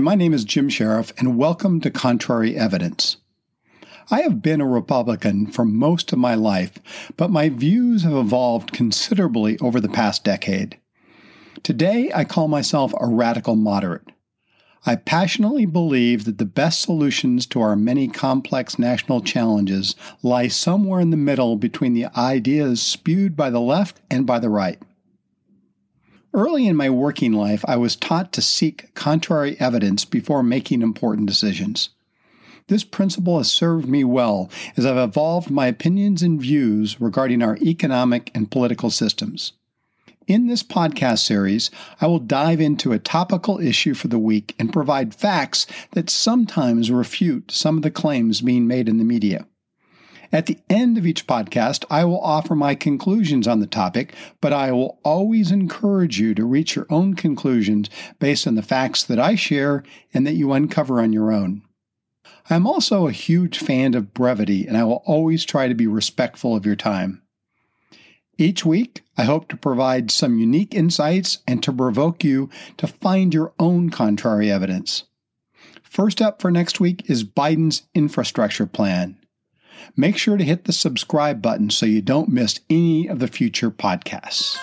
my name is Jim Sheriff, and welcome to Contrary Evidence. I have been a Republican for most of my life, but my views have evolved considerably over the past decade. Today, I call myself a radical moderate. I passionately believe that the best solutions to our many complex national challenges lie somewhere in the middle between the ideas spewed by the left and by the right. Early in my working life, I was taught to seek contrary evidence before making important decisions. This principle has served me well as I've evolved my opinions and views regarding our economic and political systems. In this podcast series, I will dive into a topical issue for the week and provide facts that sometimes refute some of the claims being made in the media. At the end of each podcast, I will offer my conclusions on the topic, but I will always encourage you to reach your own conclusions based on the facts that I share and that you uncover on your own. I'm also a huge fan of brevity, and I will always try to be respectful of your time. Each week, I hope to provide some unique insights and to provoke you to find your own contrary evidence. First up for next week is Biden's infrastructure plan. Make sure to hit the subscribe button so you don't miss any of the future podcasts.